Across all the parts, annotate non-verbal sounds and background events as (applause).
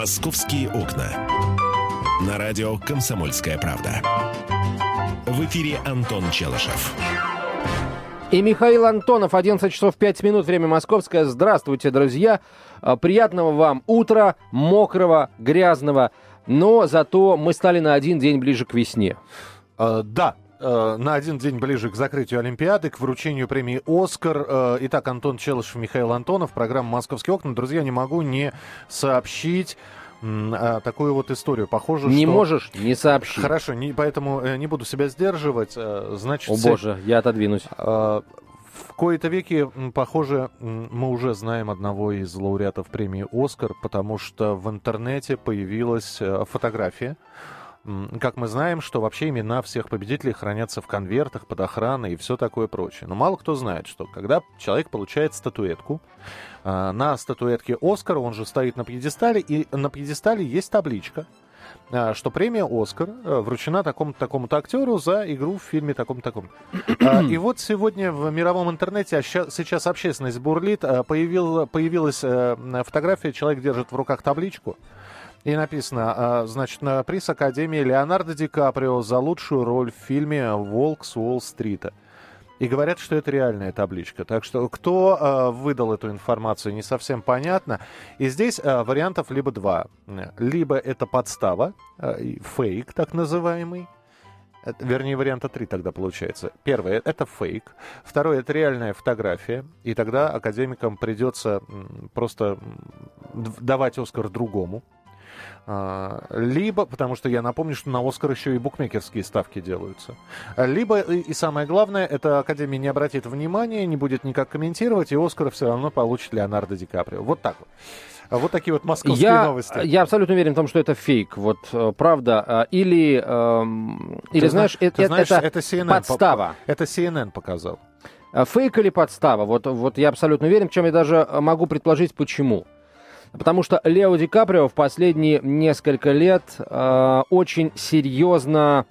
«Московские окна». На радио «Комсомольская правда». В эфире Антон Челышев. И Михаил Антонов, 11 часов 5 минут, время московское. Здравствуйте, друзья. А, приятного вам утра, мокрого, грязного. Но зато мы стали на один день ближе к весне. Uh, да, Э, на один день ближе к закрытию Олимпиады, к вручению премии «Оскар». Э, итак, Антон Челышев, Михаил Антонов, программа «Московские окна». Друзья, не могу не сообщить а, такую вот историю. Похоже, не что... можешь, не сообщи. Хорошо, не, поэтому э, не буду себя сдерживать. Значит, О боже, я отодвинусь. В кои-то веки, похоже, мы уже знаем одного из лауреатов премии «Оскар», потому что в интернете появилась фотография как мы знаем, что вообще имена всех победителей хранятся в конвертах под охраной и все такое прочее. Но мало кто знает, что когда человек получает статуэтку, а, на статуэтке Оскар, он же стоит на пьедестале, и на пьедестале есть табличка, а, что премия «Оскар» э, вручена такому-то такому-то актеру за игру в фильме таком-то таком. А, и вот сегодня в мировом интернете, а сейчас общественность бурлит, появил, появилась э, фотография, человек держит в руках табличку, и написано, а, значит, на приз Академии Леонардо Ди Каприо за лучшую роль в фильме «Волк с Уолл-стрита». И говорят, что это реальная табличка. Так что кто э, выдал эту информацию, не совсем понятно. И здесь э, вариантов либо два. Либо это подстава, э, фейк так называемый. Это, вернее, варианта три тогда получается. Первое – это фейк. Второе – это реальная фотография. И тогда академикам придется просто давать Оскар другому либо, потому что я напомню, что на Оскар еще и букмекерские ставки делаются. Либо, и самое главное, эта Академия не обратит внимания, не будет никак комментировать, и Оскар все равно получит Леонардо Ди Каприо. Вот так вот. А вот такие вот московские я, новости. Я абсолютно уверен в том, что это фейк. Вот э, правда. А, или, эм, или знаешь, ты это, знаешь, это, это CNN подстава. Это CNN показал. Фейк или подстава? Вот, вот я абсолютно уверен, причем я даже могу предположить, почему. Потому что Лео Ди Каприо в последние несколько лет э, очень серьезно,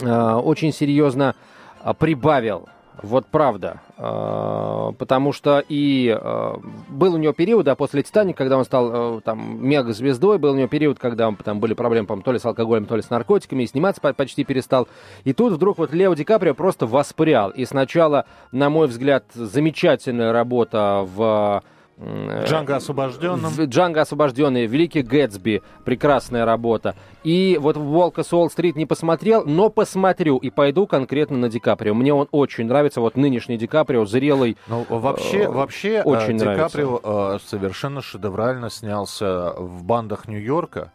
э, очень серьезно э, прибавил. Вот правда. Э, потому что и э, был у него период, да, после «Титаника», когда он стал э, там мега-звездой, был у него период, когда там были проблемы, по то ли с алкоголем, то ли с наркотиками, и сниматься почти перестал. И тут вдруг вот Лео Ди Каприо просто воспрял. И сначала, на мой взгляд, замечательная работа в Джанго освобожденным. Джанго освобожденный, Великий Гэтсби, прекрасная работа. И вот Волка с Уолл-стрит не посмотрел, но посмотрю и пойду конкретно на Ди Каприо. Мне он очень нравится, вот нынешний Ди Каприо, зрелый. Ну, вообще, э, вообще очень э, Ди Каприо э, совершенно шедеврально снялся в бандах Нью-Йорка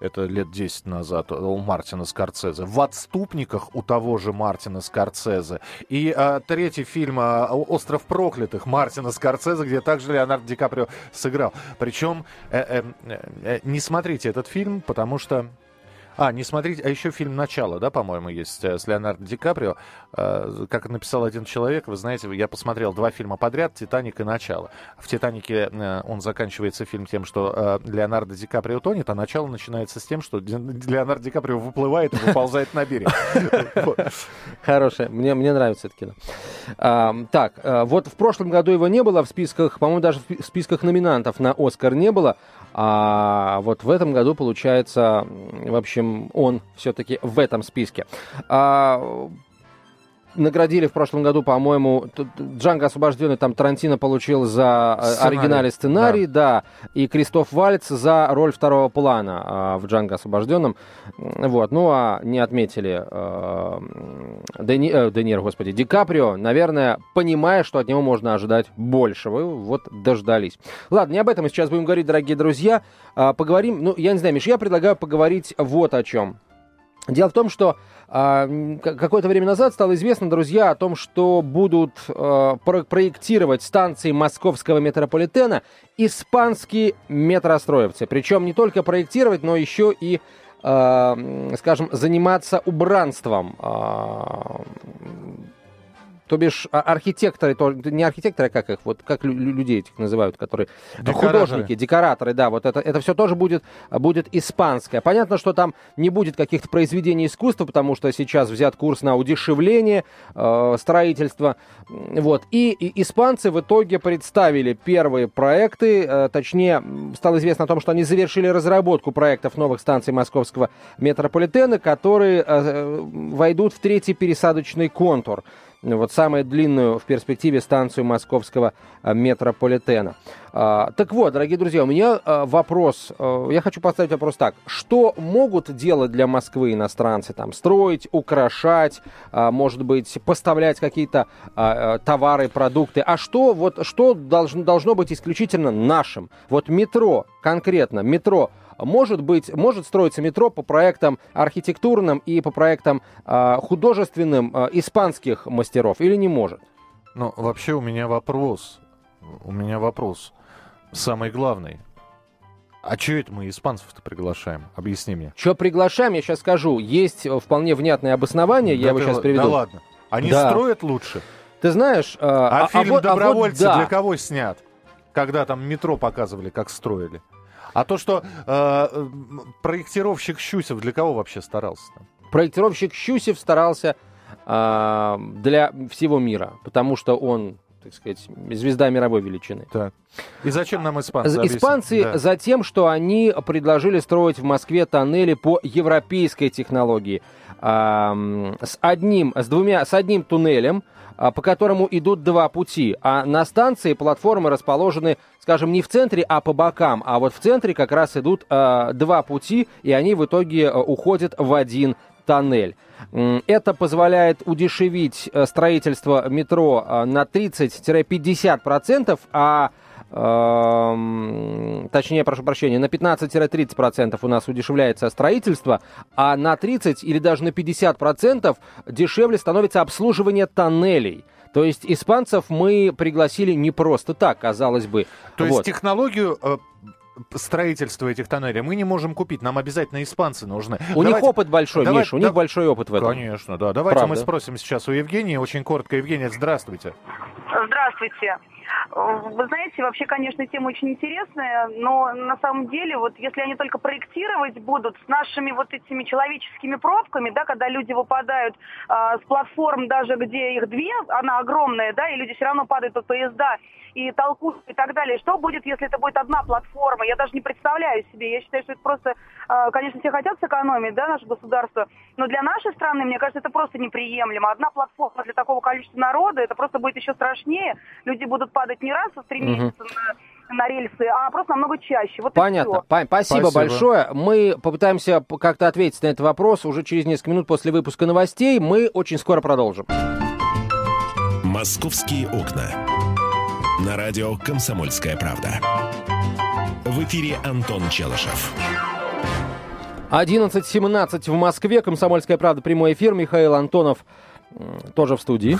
это лет 10 назад, у Мартина Скорцезе. В «Отступниках» у того же Мартина Скорцезе. И а, третий фильм а, «Остров проклятых» Мартина Скорцезе, где также Леонардо Ди Каприо сыграл. Причем э, э, э, не смотрите этот фильм, потому что а, не смотрите, а еще фильм «Начало», да, по-моему, есть э, с Леонардо Ди Каприо. Э, как написал один человек, вы знаете, я посмотрел два фильма подряд, «Титаник» и «Начало». В «Титанике» э, он заканчивается фильм тем, что Леонардо Ди Каприо тонет, а «Начало» начинается с тем, что Леонардо Ди Каприо выплывает и выползает на берег. (laughs) Хорошее, мне, мне нравится это кино. Так, вот в прошлом году его не было в списках, по-моему, даже в списках номинантов на «Оскар» не было, а вот в этом году, получается, в общем, он все-таки в этом списке. А, наградили в прошлом году, по-моему, Джанго освобожденный, там Тарантино получил за э, сценарий. оригинальный сценарий, да. да, и Кристоф Вальц за роль второго плана а, в Джанго освобожденном. Вот, ну а не отметили э, Дени, э, Денир, господи, Ди Каприо, наверное, понимая, что от него можно ожидать большего. Вот дождались. Ладно, не об этом мы сейчас будем говорить, дорогие друзья. А, поговорим, ну, я не знаю, Миш, я предлагаю поговорить вот о чем. Дело в том, что какое-то время назад стало известно, друзья, о том, что будут э, про проектировать станции московского метрополитена испанские метростроевцы. Причем не только проектировать, но еще и, э, скажем, заниматься убранством. Э, то бишь а, архитекторы, то, не архитекторы, а как их, вот как людей этих называют, которые декораторы. художники, декораторы, да, вот это, это все тоже будет, будет испанское. Понятно, что там не будет каких-то произведений искусства, потому что сейчас взят курс на удешевление э, строительства, вот. И, и испанцы в итоге представили первые проекты, э, точнее, стало известно о том, что они завершили разработку проектов новых станций московского метрополитена, которые э, э войдут в третий пересадочный контур вот самую длинную в перспективе станцию московского э, метрополитена. А, так вот, дорогие друзья, у меня э, вопрос, я хочу поставить вопрос так. Что могут делать для Москвы иностранцы? Там, строить, украшать, может быть, поставлять какие-то товары, продукты. А что, вот, что должно, должно быть исключительно нашим? Вот метро, конкретно, метро – может быть, может строиться метро по проектам архитектурным и по проектам э, художественным э, испанских мастеров или не может? Ну, вообще у меня вопрос. У меня вопрос. Самый главный. А что это мы испанцев-то приглашаем? Объясни мне. Что приглашаем, я сейчас скажу. Есть вполне внятное обоснование, да я его сейчас приведу. Да ладно. Они да. строят лучше. Ты знаешь... Э, а, а фильм а вот, «Добровольцы» а вот, да. для кого снят? Когда там метро показывали, как строили. А то, что э, проектировщик Щусев для кого вообще старался? Проектировщик Щусев старался э, для всего мира, потому что он так сказать, звезда мировой величины. Так. И зачем нам испанцы? Испанцы да. за тем, что они предложили строить в Москве тоннели по европейской технологии. А, с одним, с двумя, с одним туннелем, а, по которому идут два пути. А на станции платформы расположены, скажем, не в центре, а по бокам. А вот в центре как раз идут э, два пути, и они в итоге э, уходят в один тоннель. Это позволяет удешевить э, строительство метро на 30-50%, а Эм, точнее, прошу прощения, на 15-30% у нас удешевляется строительство, а на 30 или даже на 50% дешевле становится обслуживание тоннелей. То есть испанцев мы пригласили не просто так, казалось бы. То вот. есть технологию строительства этих тоннелей мы не можем купить. Нам обязательно испанцы нужны. У Давайте... них опыт большой, Давай... Миша, у да... них большой опыт в этом. Конечно, да. Давайте Правда. мы спросим сейчас у Евгении. Очень коротко, Евгения, здравствуйте. Здравствуйте. Вы знаете, вообще, конечно, тема очень интересная, но на самом деле, вот если они только проектировать будут с нашими вот этими человеческими пробками, да, когда люди выпадают э, с платформ даже, где их две, она огромная, да, и люди все равно падают под поезда и толкут и так далее. Что будет, если это будет одна платформа? Я даже не представляю себе. Я считаю, что это просто, э, конечно, все хотят сэкономить, да, наше государство, но для нашей страны, мне кажется, это просто неприемлемо. Одна платформа для такого количества народа, это просто будет еще страшнее. Люди будут падать не раз в три угу. месяца на, на рельсы, а просто намного чаще. Вот Понятно. Спасибо, Спасибо большое. Мы попытаемся как-то ответить на этот вопрос уже через несколько минут после выпуска новостей. Мы очень скоро продолжим. «Московские окна». На радио «Комсомольская правда». В эфире Антон Челышев. 11.17 в Москве. «Комсомольская правда». Прямой эфир. Михаил Антонов тоже в студии.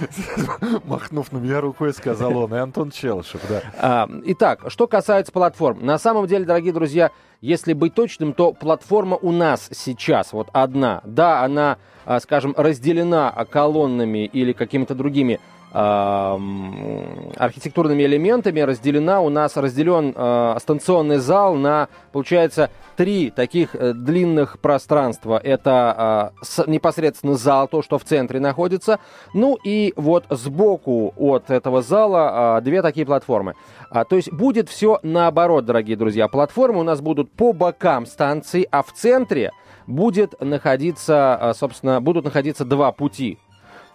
(laughs) Махнув на меня рукой, сказал он. И Антон Челышев, да. А, итак, что касается платформ. На самом деле, дорогие друзья, если быть точным, то платформа у нас сейчас вот одна. Да, она, а, скажем, разделена колоннами или какими-то другими архитектурными элементами разделена, у нас разделен э, станционный зал на, получается, три таких э, длинных пространства. Это э, с, непосредственно зал, то, что в центре находится. Ну и вот сбоку от этого зала э, две такие платформы. А, то есть будет все наоборот, дорогие друзья. Платформы у нас будут по бокам станции, а в центре будет находиться, собственно, будут находиться два пути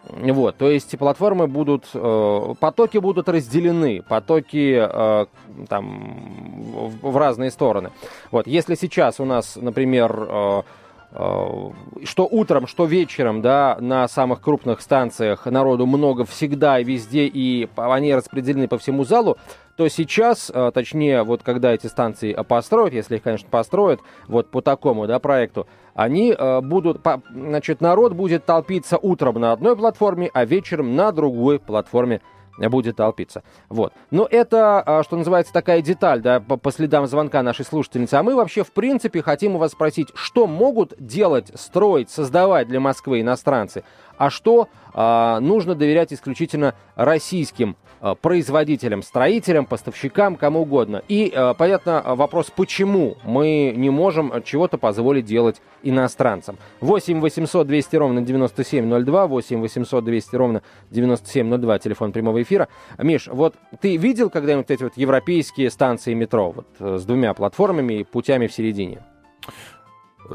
вот, то есть платформы будут, э, потоки будут разделены, потоки э, там в, в разные стороны. Вот, если сейчас у нас, например, э, что утром, что вечером, да, на самых крупных станциях народу много всегда и везде, и они распределены по всему залу, то сейчас, э, точнее, вот когда эти станции построят, если их, конечно, построят, вот по такому, да, проекту, они э, будут, значит, народ будет толпиться утром на одной платформе, а вечером на другой платформе будет толпиться. Вот. Но это, э, что называется, такая деталь, да, по, по следам звонка нашей слушательницы. А мы вообще, в принципе, хотим у вас спросить, что могут делать, строить, создавать для Москвы иностранцы? А что э, нужно доверять исключительно российским Э, производителям, строителям, поставщикам, кому угодно. И, э, понятно, вопрос, почему мы не можем чего-то позволить делать иностранцам. 8 800 200 ровно 9702, 8 800 200 ровно 9702, телефон прямого эфира. Миш, вот ты видел когда-нибудь эти вот европейские станции метро вот, э, с двумя платформами и путями в середине?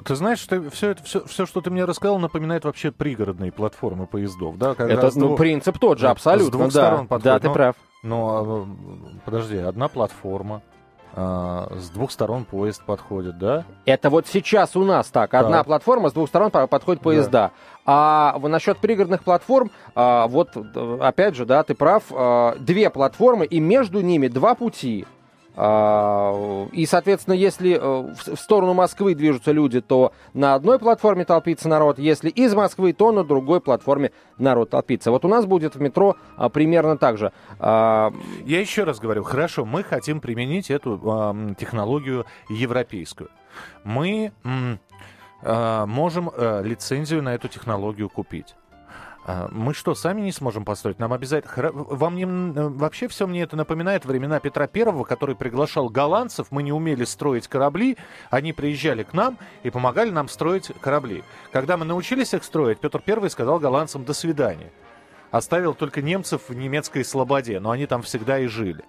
Ты знаешь, что все, это, все, все, что ты мне рассказал, напоминает вообще пригородные платформы поездов, да? Когда это, ну, двух... принцип тот же, абсолютно, с двух да. Сторон подходит. Да, ты но, прав. Но, подожди, одна платформа, а, с двух сторон поезд подходит, да? Это вот сейчас у нас так. Одна так. платформа, с двух сторон подходит поезда. Да. А насчет пригородных платформ, а, вот опять же, да, ты прав, а, две платформы, и между ними два пути. А, и, соответственно, если э, в сторону Москвы движутся люди, то на одной платформе толпится народ, если из Москвы, то на другой платформе народ толпится. Вот у нас будет в метро а, примерно так же. А, Я еще раз говорю, хорошо, мы хотим применить эту технологию европейскую. Мы можем э, лицензию на эту технологию купить. А, мы что, сами не сможем построить? Нам обязательно... Вам не... вообще все мне это напоминает времена Петра Первого, который приглашал голландцев. Мы не умели строить корабли. Они приезжали к нам и помогали нам строить корабли. Когда мы научились их строить, Петр Первый сказал голландцам «до свидания». Оставил только немцев в немецкой слободе, но они там всегда и жили.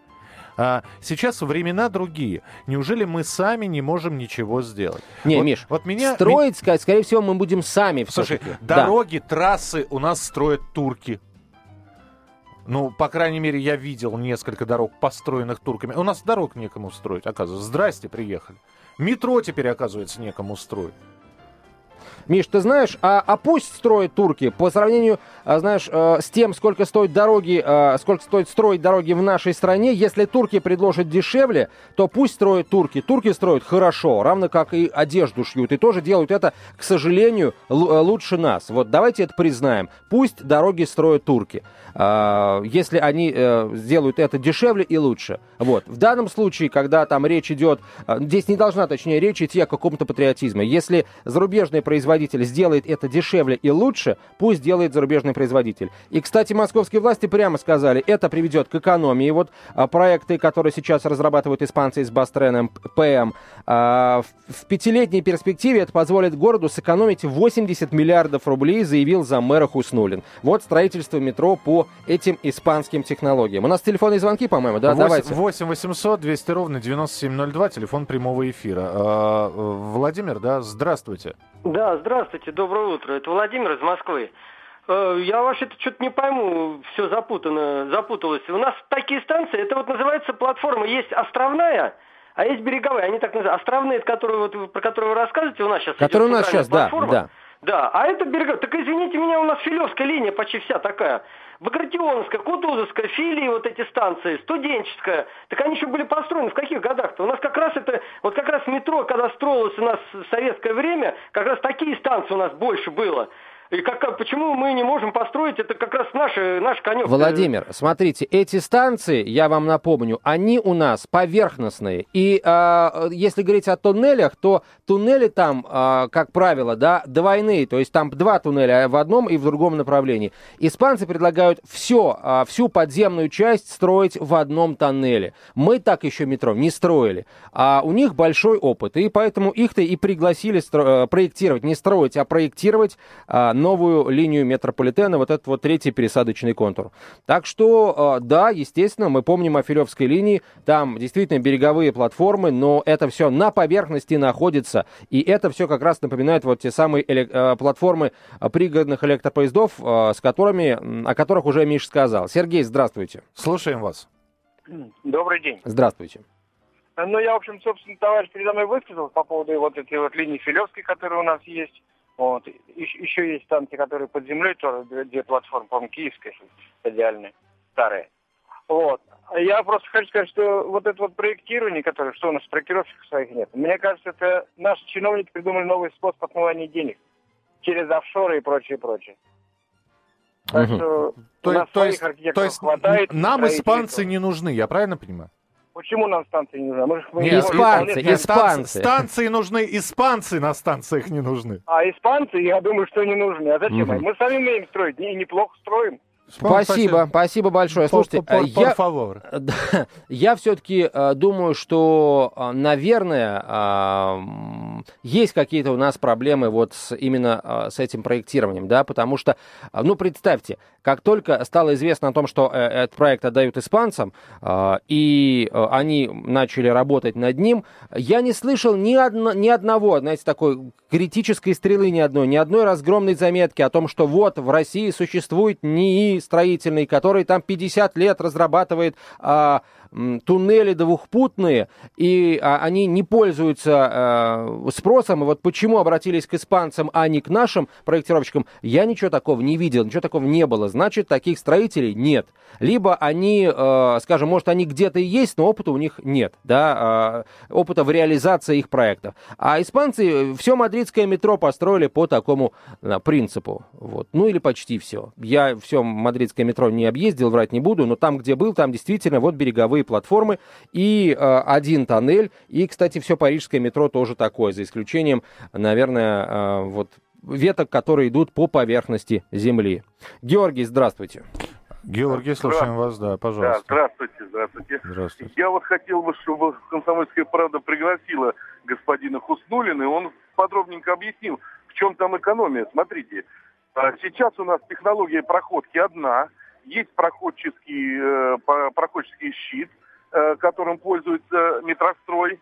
А сейчас времена другие. Неужели мы сами не можем ничего сделать? Не, вот, Миш, вот меня... строить, ми... скорее всего, мы будем сами Слушай, дороги, да. трассы у нас строят турки. Ну, по крайней мере, я видел несколько дорог, построенных турками. У нас дорог некому строить, оказывается. Здрасте, приехали. Метро теперь, оказывается, некому строить. Миш, ты знаешь, а, а пусть строят турки по сравнению, а, знаешь, а, с тем, сколько стоит дороги, а, сколько стоит строить дороги в нашей стране, если турки предложат дешевле, то пусть строят турки. Турки строят хорошо, равно как и одежду шьют, и тоже делают это, к сожалению, лучше нас. Вот давайте это признаем. Пусть дороги строят турки, если они а, сделают это дешевле и лучше. Вот. В данном случае, когда там речь идет, а, здесь не должна, точнее, речь идти о каком-то патриотизме. Если производители производитель сделает это дешевле и лучше, пусть делает зарубежный производитель. И, кстати, московские власти прямо сказали, это приведет к экономии. Вот а, проекты, которые сейчас разрабатывают испанцы с Бастреном ПМ, а, в пятилетней перспективе это позволит городу сэкономить 80 миллиардов рублей, заявил заммэра Хуснулин. Вот строительство метро по этим испанским технологиям. У нас телефонные звонки, по-моему, да? 8, Давайте. 8 800 200 ровно 9702, телефон прямого эфира. А, Владимир, да, здравствуйте. Да, здравствуйте, доброе утро. Это Владимир из Москвы. Э, я вообще-то что-то не пойму, все запутано, запуталось. У нас такие станции, это вот называется платформа, есть островная, а есть береговая. Они так называют. Островные, это которые, вот, про которые вы рассказываете, у нас сейчас Которые у нас сейчас, платформа. да, да. Да, а это береговая. Так извините меня, у нас Филевская линия почти вся такая. Багратионовская, Кутузовская, филии вот эти станции, студенческая, так они еще были построены в каких годах-то? У нас как раз это, вот как раз метро, когда строилось у нас в советское время, как раз такие станции у нас больше было. И как, почему мы не можем построить, это как раз наши, наш конек. Владимир, смотрите, эти станции, я вам напомню, они у нас поверхностные. И э, если говорить о туннелях, то туннели там, э, как правило, да, двойные. То есть там два туннеля в одном и в другом направлении. Испанцы предлагают все, э, всю подземную часть строить в одном тоннеле. Мы так еще метро не строили. А у них большой опыт. И поэтому их-то и пригласили стро- проектировать. Не строить, а проектировать э, новую линию метрополитена, вот этот вот третий пересадочный контур. Так что, э, да, естественно, мы помним о Филевской линии, там действительно береговые платформы, но это все на поверхности находится, и это все как раз напоминает вот те самые э, платформы пригородных электропоездов, э, с которыми, о которых уже Миш сказал. Сергей, здравствуйте. Слушаем вас. Добрый день. Здравствуйте. Ну, я, в общем, собственно, товарищ передо мной высказал по поводу вот этой вот линии Филевской, которая у нас есть. Вот. Еще есть станции, которые под землей, тоже две платформы, по-моему, киевская, идеальная, старая. Вот. Я просто хочу сказать, что вот это вот проектирование, которое, что у нас проектировщиков своих нет, мне кажется, это наши чиновники придумали новый способ отмывания денег через офшоры и прочее, прочее. Так угу. что то, у нас то, есть, то есть хватает. Нам испанцы не нужны, я правильно понимаю? Почему нам станции не нужны? Мы же- мы Нет, не испанцы, можем- испанцы. станции, станции нужны, испанцы на станциях не нужны. А испанцы, я думаю, что не нужны. А зачем? Они? Мы сами умеем строить, и неплохо строим. Спасибо, спасибо большое. Слушайте, (laughs) э, я, я все-таки думаю, что, э, наверное, а, м, есть какие-то у нас проблемы вот с, именно а, с этим проектированием, да, потому что, а, ну, представьте, как только стало известно о том, что э, этот проект отдают испанцам, а, и э, они начали работать над ним, я не слышал ни, одно, ни одного, знаете, такой критической стрелы ни одной, ни одной разгромной заметки о том, что вот в России существует НИИ строительный, который там 50 лет разрабатывает а, туннели двухпутные, и а, они не пользуются а, спросом. И вот почему обратились к испанцам, а не к нашим проектировщикам, я ничего такого не видел, ничего такого не было. Значит, таких строителей нет. Либо они, э, скажем, может, они где-то и есть, но опыта у них нет, да, э, опыта в реализации их проектов. А испанцы все мадридское метро построили по такому э, принципу. Вот. Ну или почти все. Я все мадридское метро не объездил, врать не буду, но там, где был, там действительно вот береговые платформы и э, один тоннель. И, кстати, все парижское метро тоже такое, за исключением, наверное, э, вот веток, которые идут по поверхности земли. Георгий, здравствуйте. Георгий, слушаем вас, да, Да, пожалуйста. здравствуйте, здравствуйте. Здравствуйте. Я вот хотел бы, чтобы «Комсомольская правда» пригласила господина Хуснулина, и он подробненько объяснил, в чем там экономия. Смотрите, а, сейчас у нас технология проходки одна, есть проходческий, э, проходческий щит, э, которым пользуется метрострой.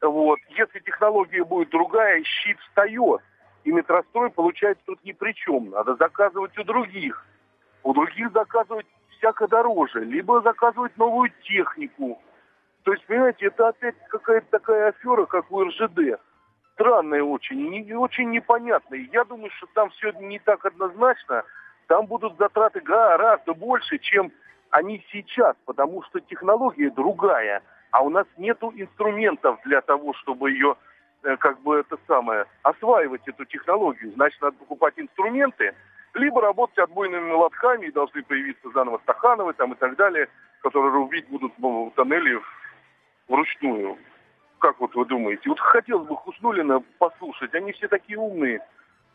Вот. Если технология будет другая, щит встает, и метрострой получается тут ни при чем. Надо заказывать у других у других заказывать всяко дороже, либо заказывать новую технику. То есть, понимаете, это опять какая-то такая афера, как у РЖД. Странная очень, не- очень непонятная. Я думаю, что там все не так однозначно. Там будут затраты гораздо больше, чем они сейчас, потому что технология другая, а у нас нету инструментов для того, чтобы ее э, как бы это самое, осваивать эту технологию. Значит, надо покупать инструменты, либо работать отбойными молотками, и должны появиться заново стахановы там и так далее, которые рубить будут ну, тоннели вручную. Как вот вы думаете? Вот хотелось бы Хуснулина послушать, они все такие умные.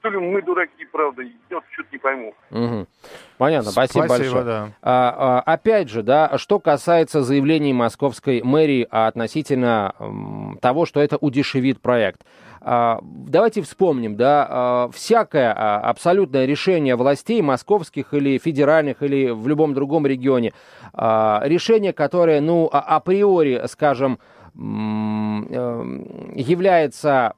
То ли мы дураки, правда, я вот что-то не пойму. Мгм. Понятно, спасибо, большое. да. А, а, опять же, да, что касается заявлений московской мэрии относительно м, того, что это удешевит проект. А, давайте вспомним, да, а, всякое а, абсолютное решение властей московских или федеральных или в любом другом регионе, а, решение, которое, ну, а- априори, скажем, э, является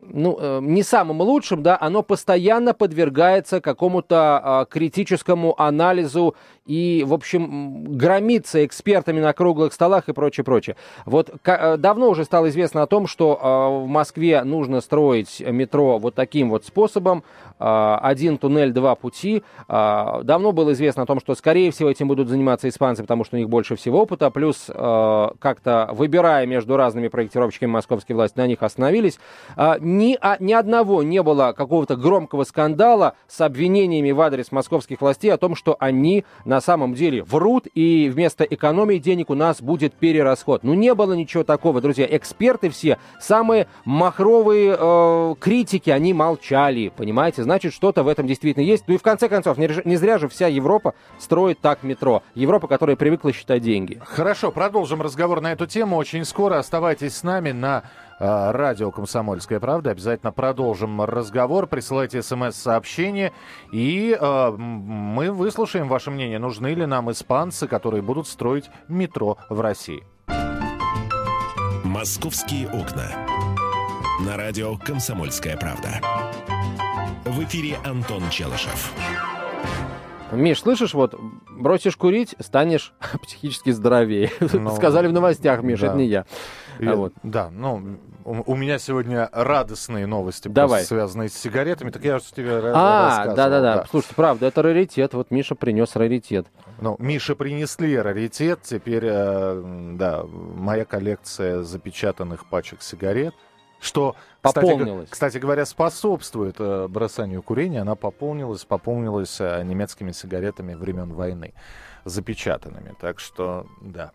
ну, э, не самым лучшим, да, оно постоянно подвергается какому-то а, критическому анализу и, в общем, громится экспертами на круглых столах и прочее, прочее. Вот э, давно уже стало известно о том, что а, в Москве нужно строить метро вот таким вот способом, а, один туннель, два пути. Давно было известно о том, что, скорее всего, этим будут заниматься испанцы, потому что у них больше всего опыта, плюс э, как-то выбирая между разными проектировщиками московские власти, на них остановились. Ни, ни одного не было какого-то громкого скандала с обвинениями в адрес московских властей о том, что они на самом деле врут, и вместо экономии денег у нас будет перерасход. Ну, не было ничего такого, друзья. Эксперты все, самые махровые э, критики, они молчали, понимаете? Значит, что-то в этом действительно есть. Ну и в конце концов, не, не зря же вся Европа строит так метро. Европа, которая привыкла считать деньги. Хорошо, продолжим разговор на эту тему очень скоро. Оставайтесь с нами на радио «Комсомольская правда». Обязательно продолжим разговор. Присылайте смс-сообщение, и э, мы выслушаем ваше мнение. Нужны ли нам испанцы, которые будут строить метро в России? «Московские окна». На радио «Комсомольская правда». В эфире Антон Челышев. Миш, слышишь, вот бросишь курить, станешь (laughs) психически здоровее. Ну, Сказали в новостях, Миш, да. это не я. И- А вот. Да, ну, у, у меня сегодня радостные новости, Давай. связанные с сигаретами. Так я же тебе А, да-да-да. Слушайте, правда, это раритет. Вот Миша принес раритет. Ну, Мише принесли раритет. Теперь, э, да, моя коллекция запечатанных пачек сигарет. Что, кстати, кстати говоря, способствует э, бросанию курения. Она пополнилась, пополнилась э, немецкими сигаретами времен войны, запечатанными. Так что, да.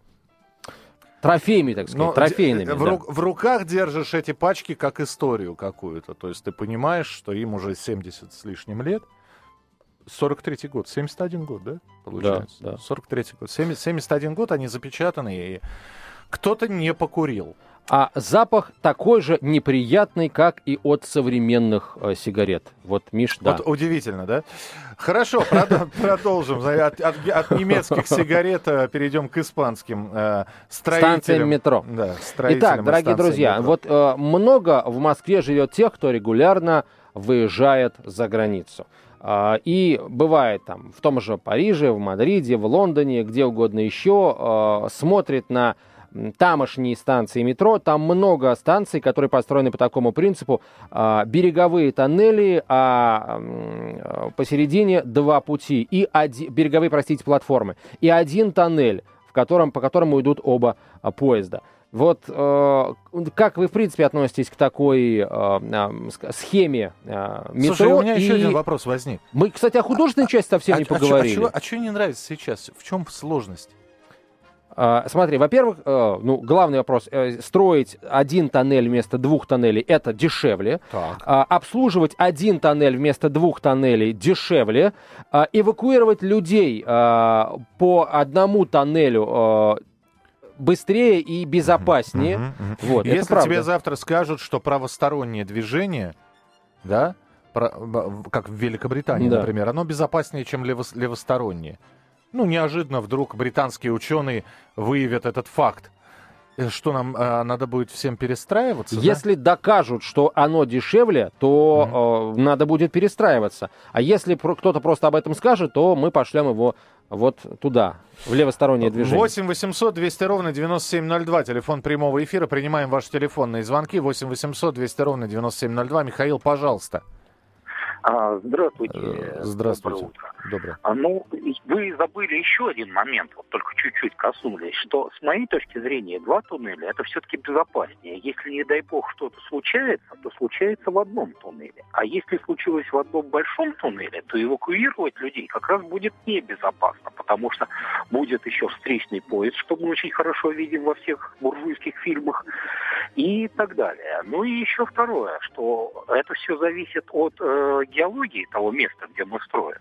Трофеями, так сказать, Но трофейными. В, да. в руках держишь эти пачки как историю какую-то. То есть ты понимаешь, что им уже 70 с лишним лет. 43-й год, 71 год, да, получается? Да, да. 43-й год. 70, 71 год они запечатаны, и кто-то не покурил. А запах такой же неприятный, как и от современных э, сигарет. Вот, Миш, да. Вот удивительно, да? Хорошо, (laughs) продолжим. От, от, от немецких сигарет э, перейдем к испанским э, строителям. Станциям метро. Да, Итак, дорогие друзья, метро. вот э, много в Москве живет тех, кто регулярно выезжает за границу. Uh, и бывает там в том же Париже, в Мадриде, в Лондоне, где угодно еще, uh, смотрит на тамошние станции метро. Там много станций, которые построены по такому принципу. А, береговые тоннели, а посередине два пути. И один, береговые, простите, платформы. И один тоннель, в котором, по которому идут оба а, поезда. Вот э, как вы, в принципе, относитесь к такой э, э, схеме э, метро? Слушай, у меня и... еще один вопрос возник. Мы, кстати, о художественной части совсем а, не а, поговорили. А, а, а, а что не нравится сейчас? В чем сложность? А, смотри, во-первых, э, ну, главный вопрос, э, строить один тоннель вместо двух тоннелей это дешевле. Так. А, обслуживать один тоннель вместо двух тоннелей дешевле. А, эвакуировать людей по одному тоннелю быстрее и безопаснее. Uh-huh, uh-huh. Вот, Если тебе завтра скажут, что правостороннее движение, да, как в Великобритании, да. например, оно безопаснее, чем лево- левостороннее ну, неожиданно вдруг британские ученые выявят этот факт. Э, что нам э, надо будет всем перестраиваться? Если да? докажут, что оно дешевле, то mm-hmm. э, надо будет перестраиваться. А если про- кто-то просто об этом скажет, то мы пошлем его вот туда, в левостороннее движение. 8 800 200 ровно 9702, телефон прямого эфира. Принимаем ваши телефонные звонки. 8 800 200 ровно 9702. Михаил, пожалуйста. А, здравствуйте. Э, здравствуйте. Доброе утро. Доброе. А, ну, вы забыли еще один момент, вот только чуть-чуть коснулись, что с моей точки зрения два туннеля это все-таки безопаснее. Если, не дай бог, что-то случается, то случается в одном туннеле. А если случилось в одном большом туннеле, то эвакуировать людей как раз будет небезопасно, потому что будет еще встречный поезд, что мы очень хорошо видим во всех буржуйских фильмах, и так далее. Ну и еще второе, что это все зависит от э, геологии того места, где мы строим.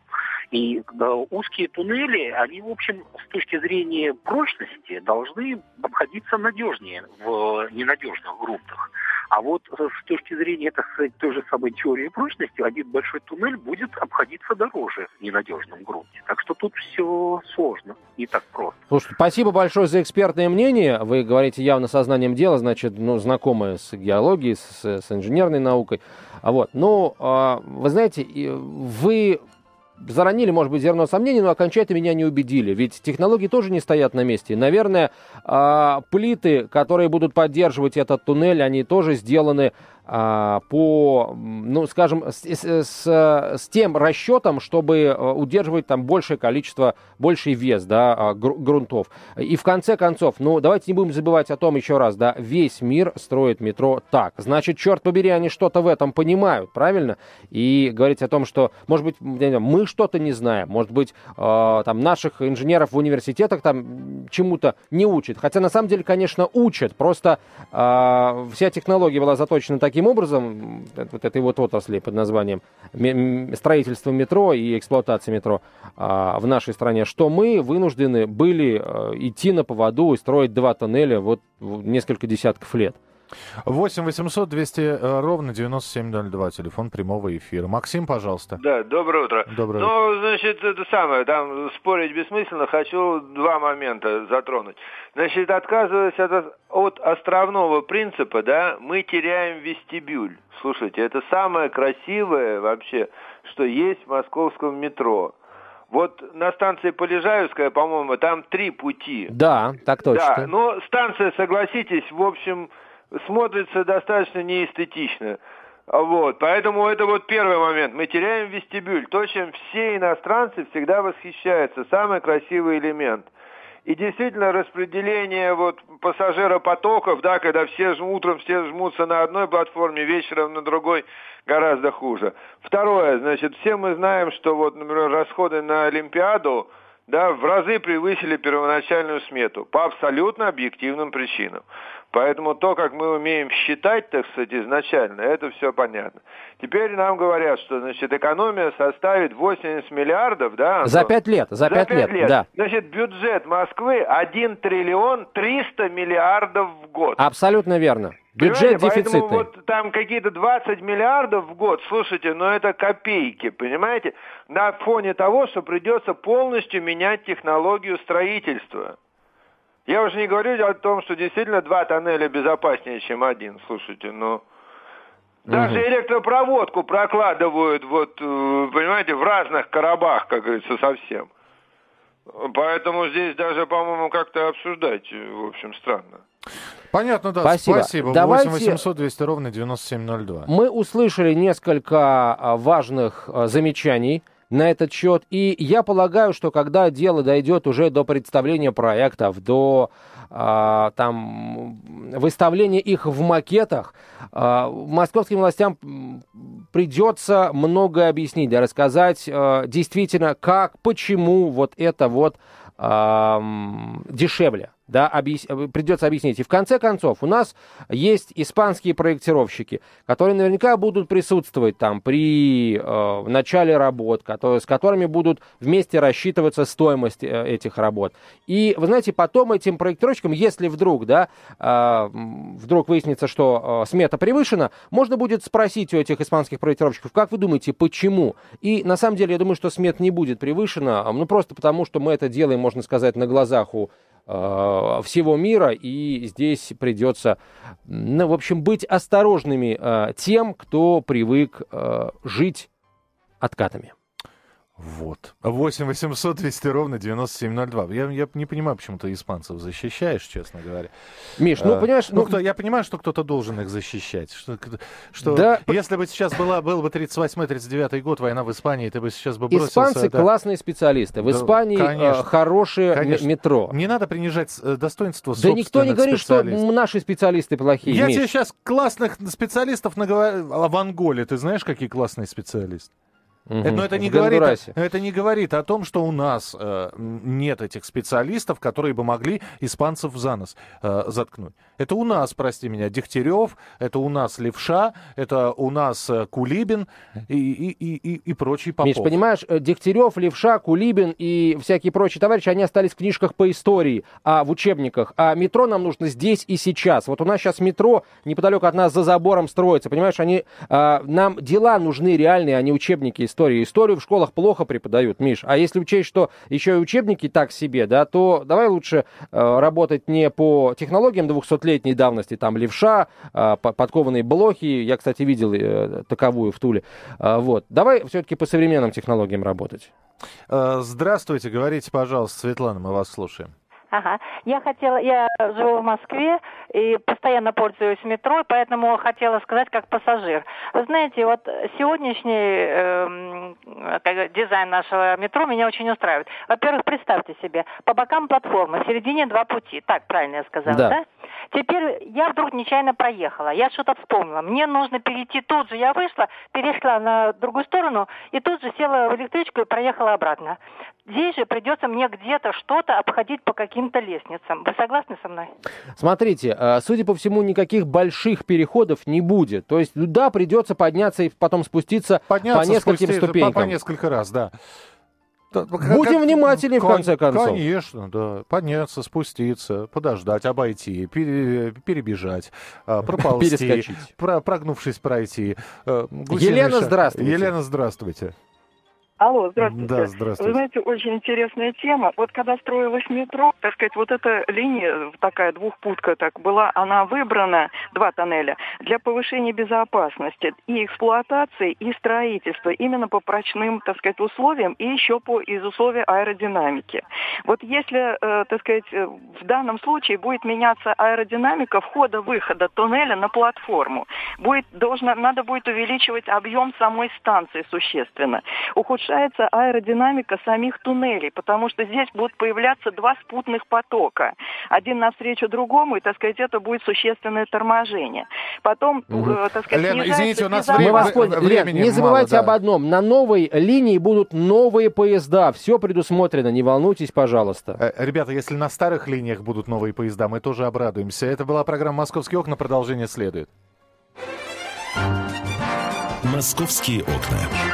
И э, узкие туннели, они, в общем, с точки зрения прочности должны обходиться надежнее в ненадежных грунтах. А вот э, с точки зрения, так сказать, той же самой теории прочности, один большой туннель будет обходиться дороже в ненадежном грунте. Так что тут все сложно, не так просто. Слушайте, спасибо большое за экспертное мнение. Вы говорите явно сознанием дела, значит, ну, знакомые с геологией, с, с инженерной наукой. А вот, ну, а, вы знаете, вы заронили, может быть, зерно сомнений, но окончательно меня не убедили. Ведь технологии тоже не стоят на месте. Наверное, а, плиты, которые будут поддерживать этот туннель, они тоже сделаны по, ну, скажем, с, с, с тем расчетом, чтобы э, удерживать там большее количество, больший вес, да, а, грунтов. И в конце концов, ну, давайте не будем забывать о том еще раз, да, весь мир строит метро так. Значит, черт побери, они что-то в этом понимают, правильно? И говорить о том, что, может быть, мы что-то не знаем, может быть, э, там, наших инженеров в университетах там чему-то не учат. Хотя, на самом деле, конечно, учат, просто э, вся технология была заточена таким таким образом, вот этой вот отрасли под названием строительство метро и эксплуатация метро а, в нашей стране, что мы вынуждены были а, идти на поводу и строить два тоннеля вот несколько десятков лет. 8 800 200 э, ровно 9702, телефон прямого эфира. Максим, пожалуйста. Да, доброе утро. Доброе утро. Ну, значит, это самое, там спорить бессмысленно, хочу два момента затронуть. Значит, отказываясь от, от островного принципа, да, мы теряем вестибюль. Слушайте, это самое красивое вообще, что есть в московском метро. Вот на станции Полежаевская, по-моему, там три пути. Да, так точно. Да, но станция, согласитесь, в общем, смотрится достаточно неэстетично. Вот, поэтому это вот первый момент. Мы теряем вестибюль. То, чем все иностранцы всегда восхищаются. Самый красивый элемент. И действительно распределение вот пассажиропотоков, да, когда все утром все жмутся на одной платформе, вечером на другой, гораздо хуже. Второе, значит, все мы знаем, что вот, например, расходы на Олимпиаду да, в разы превысили первоначальную смету по абсолютно объективным причинам. Поэтому то, как мы умеем считать, так сказать, изначально, это все понятно. Теперь нам говорят, что, значит, экономия составит 80 миллиардов, да? За пять лет, за пять лет, лет, да. Значит, бюджет Москвы 1 триллион 300 миллиардов в год. Абсолютно верно. Бюджет понимаете? дефицитный. Поэтому вот там какие-то 20 миллиардов в год, слушайте, но это копейки, понимаете? На фоне того, что придется полностью менять технологию строительства. Я уже не говорю о том, что действительно два тоннеля безопаснее, чем один. Слушайте, ну... Даже электропроводку прокладывают, вот, э, понимаете, в разных коробах, как говорится, совсем. Поэтому здесь даже, по-моему, как-то обсуждать, в общем, странно. Понятно, да. Спасибо. Спасибо. Давайте... 8 800 200 ровно 9702. Мы услышали несколько а, важных а, замечаний на этот счет. И я полагаю, что когда дело дойдет уже до представления проектов, до э, там, выставления их в макетах, э, московским властям придется многое объяснить, да, рассказать э, действительно, как, почему вот это вот э, дешевле да, объяс... придется объяснить. И в конце концов, у нас есть испанские проектировщики, которые наверняка будут присутствовать там при э, начале работ, которые, с которыми будут вместе рассчитываться стоимость э, этих работ. И, вы знаете, потом этим проектировщикам, если вдруг, да, э, вдруг выяснится, что э, смета превышена, можно будет спросить у этих испанских проектировщиков, как вы думаете, почему? И на самом деле, я думаю, что смет не будет превышена, ну просто потому, что мы это делаем, можно сказать, на глазах у Э, всего мира, и здесь придется, ну, в общем, быть осторожными э, тем, кто привык э, жить откатами. Вот. 8 800 200 ровно 9702. Я, я не понимаю, почему ты испанцев защищаешь, честно говоря. Миш, ну, а, понимаешь... Ну, ну, кто, я понимаю, что кто-то должен их защищать. Что, что да. Если бы сейчас была, был бы 38-39 год, война в Испании, ты бы сейчас бы бросился... Испанцы да. классные специалисты. В Испании да, конечно, хорошие конечно. метро. Не надо принижать э, достоинство Да никто не говорит, что наши специалисты плохие, Я Миш. тебе сейчас классных специалистов наговорю. А в Анголе ты знаешь, какие классные специалисты? Угу. Но это не, говорит, это не говорит о том, что у нас э, нет этих специалистов, которые бы могли испанцев за нос э, заткнуть. Это у нас, прости меня, Дегтярев, это у нас Левша, это у нас э, Кулибин и, и, и, и, и прочий Попов. Миш, понимаешь, э, Дегтярев, Левша, Кулибин и всякие прочие товарищи, они остались в книжках по истории, а в учебниках. А метро нам нужно здесь и сейчас. Вот у нас сейчас метро неподалеку от нас за забором строится. Понимаешь, они, э, нам дела нужны реальные, а не учебники истории истории. Историю в школах плохо преподают, Миш. А если учесть, что еще и учебники так себе, да, то давай лучше э, работать не по технологиям 200-летней давности, там левша, э, подкованные блохи. Я, кстати, видел э, таковую в Туле. Э, вот. Давай все-таки по современным технологиям работать. Э, здравствуйте, говорите, пожалуйста, Светлана, мы вас слушаем. Ага. Я хотела, я живу в Москве и постоянно пользуюсь метро, поэтому хотела сказать как пассажир. Вы знаете, вот сегодняшний э, дизайн нашего метро меня очень устраивает. Во-первых, представьте себе, по бокам платформы, в середине два пути. Так правильно я сказала, да? да? Теперь я вдруг нечаянно проехала, я что-то вспомнила. Мне нужно перейти тут же. Я вышла, перешла на другую сторону и тут же села в электричку и проехала обратно. Здесь же придется мне где-то что-то обходить по каким-то лестницам. Вы согласны со мной? Смотрите, э, судя по всему, никаких больших переходов не будет. То есть, да, придется подняться и потом спуститься подняться, по нескольким ступенькам. По, по несколько раз, да. Будем как, внимательнее, в конце концов. Конечно, да. Подняться, спуститься, подождать, обойти, пере, перебежать, а, (laughs) проползти, про, прогнувшись пройти. Э, Елена, здравствуйте. Елена, здравствуйте. Алло, здравствуйте. Да, здравствуйте. Вы знаете, очень интересная тема. Вот когда строилось метро, так сказать, вот эта линия, такая двухпутка так была, она выбрана, два тоннеля, для повышения безопасности и эксплуатации, и строительства, именно по прочным, так сказать, условиям и еще по из условий аэродинамики. Вот если, э, так сказать, э, в данном случае будет меняться аэродинамика входа-выхода туннеля на платформу, будет, должно, надо будет увеличивать объем самой станции существенно, ухудшать нарушается аэродинамика самих туннелей, потому что здесь будут появляться два спутных потока. Один навстречу другому, и, так сказать, это будет существенное торможение. Потом, угу. э, так сказать, Лена, извините, у нас время, вас поняли. времени Лен, не забывайте мало, да. об одном. На новой линии будут новые поезда. Все предусмотрено, не волнуйтесь, пожалуйста. Э, ребята, если на старых линиях будут новые поезда, мы тоже обрадуемся. Это была программа «Московские окна». Продолжение следует. «Московские окна».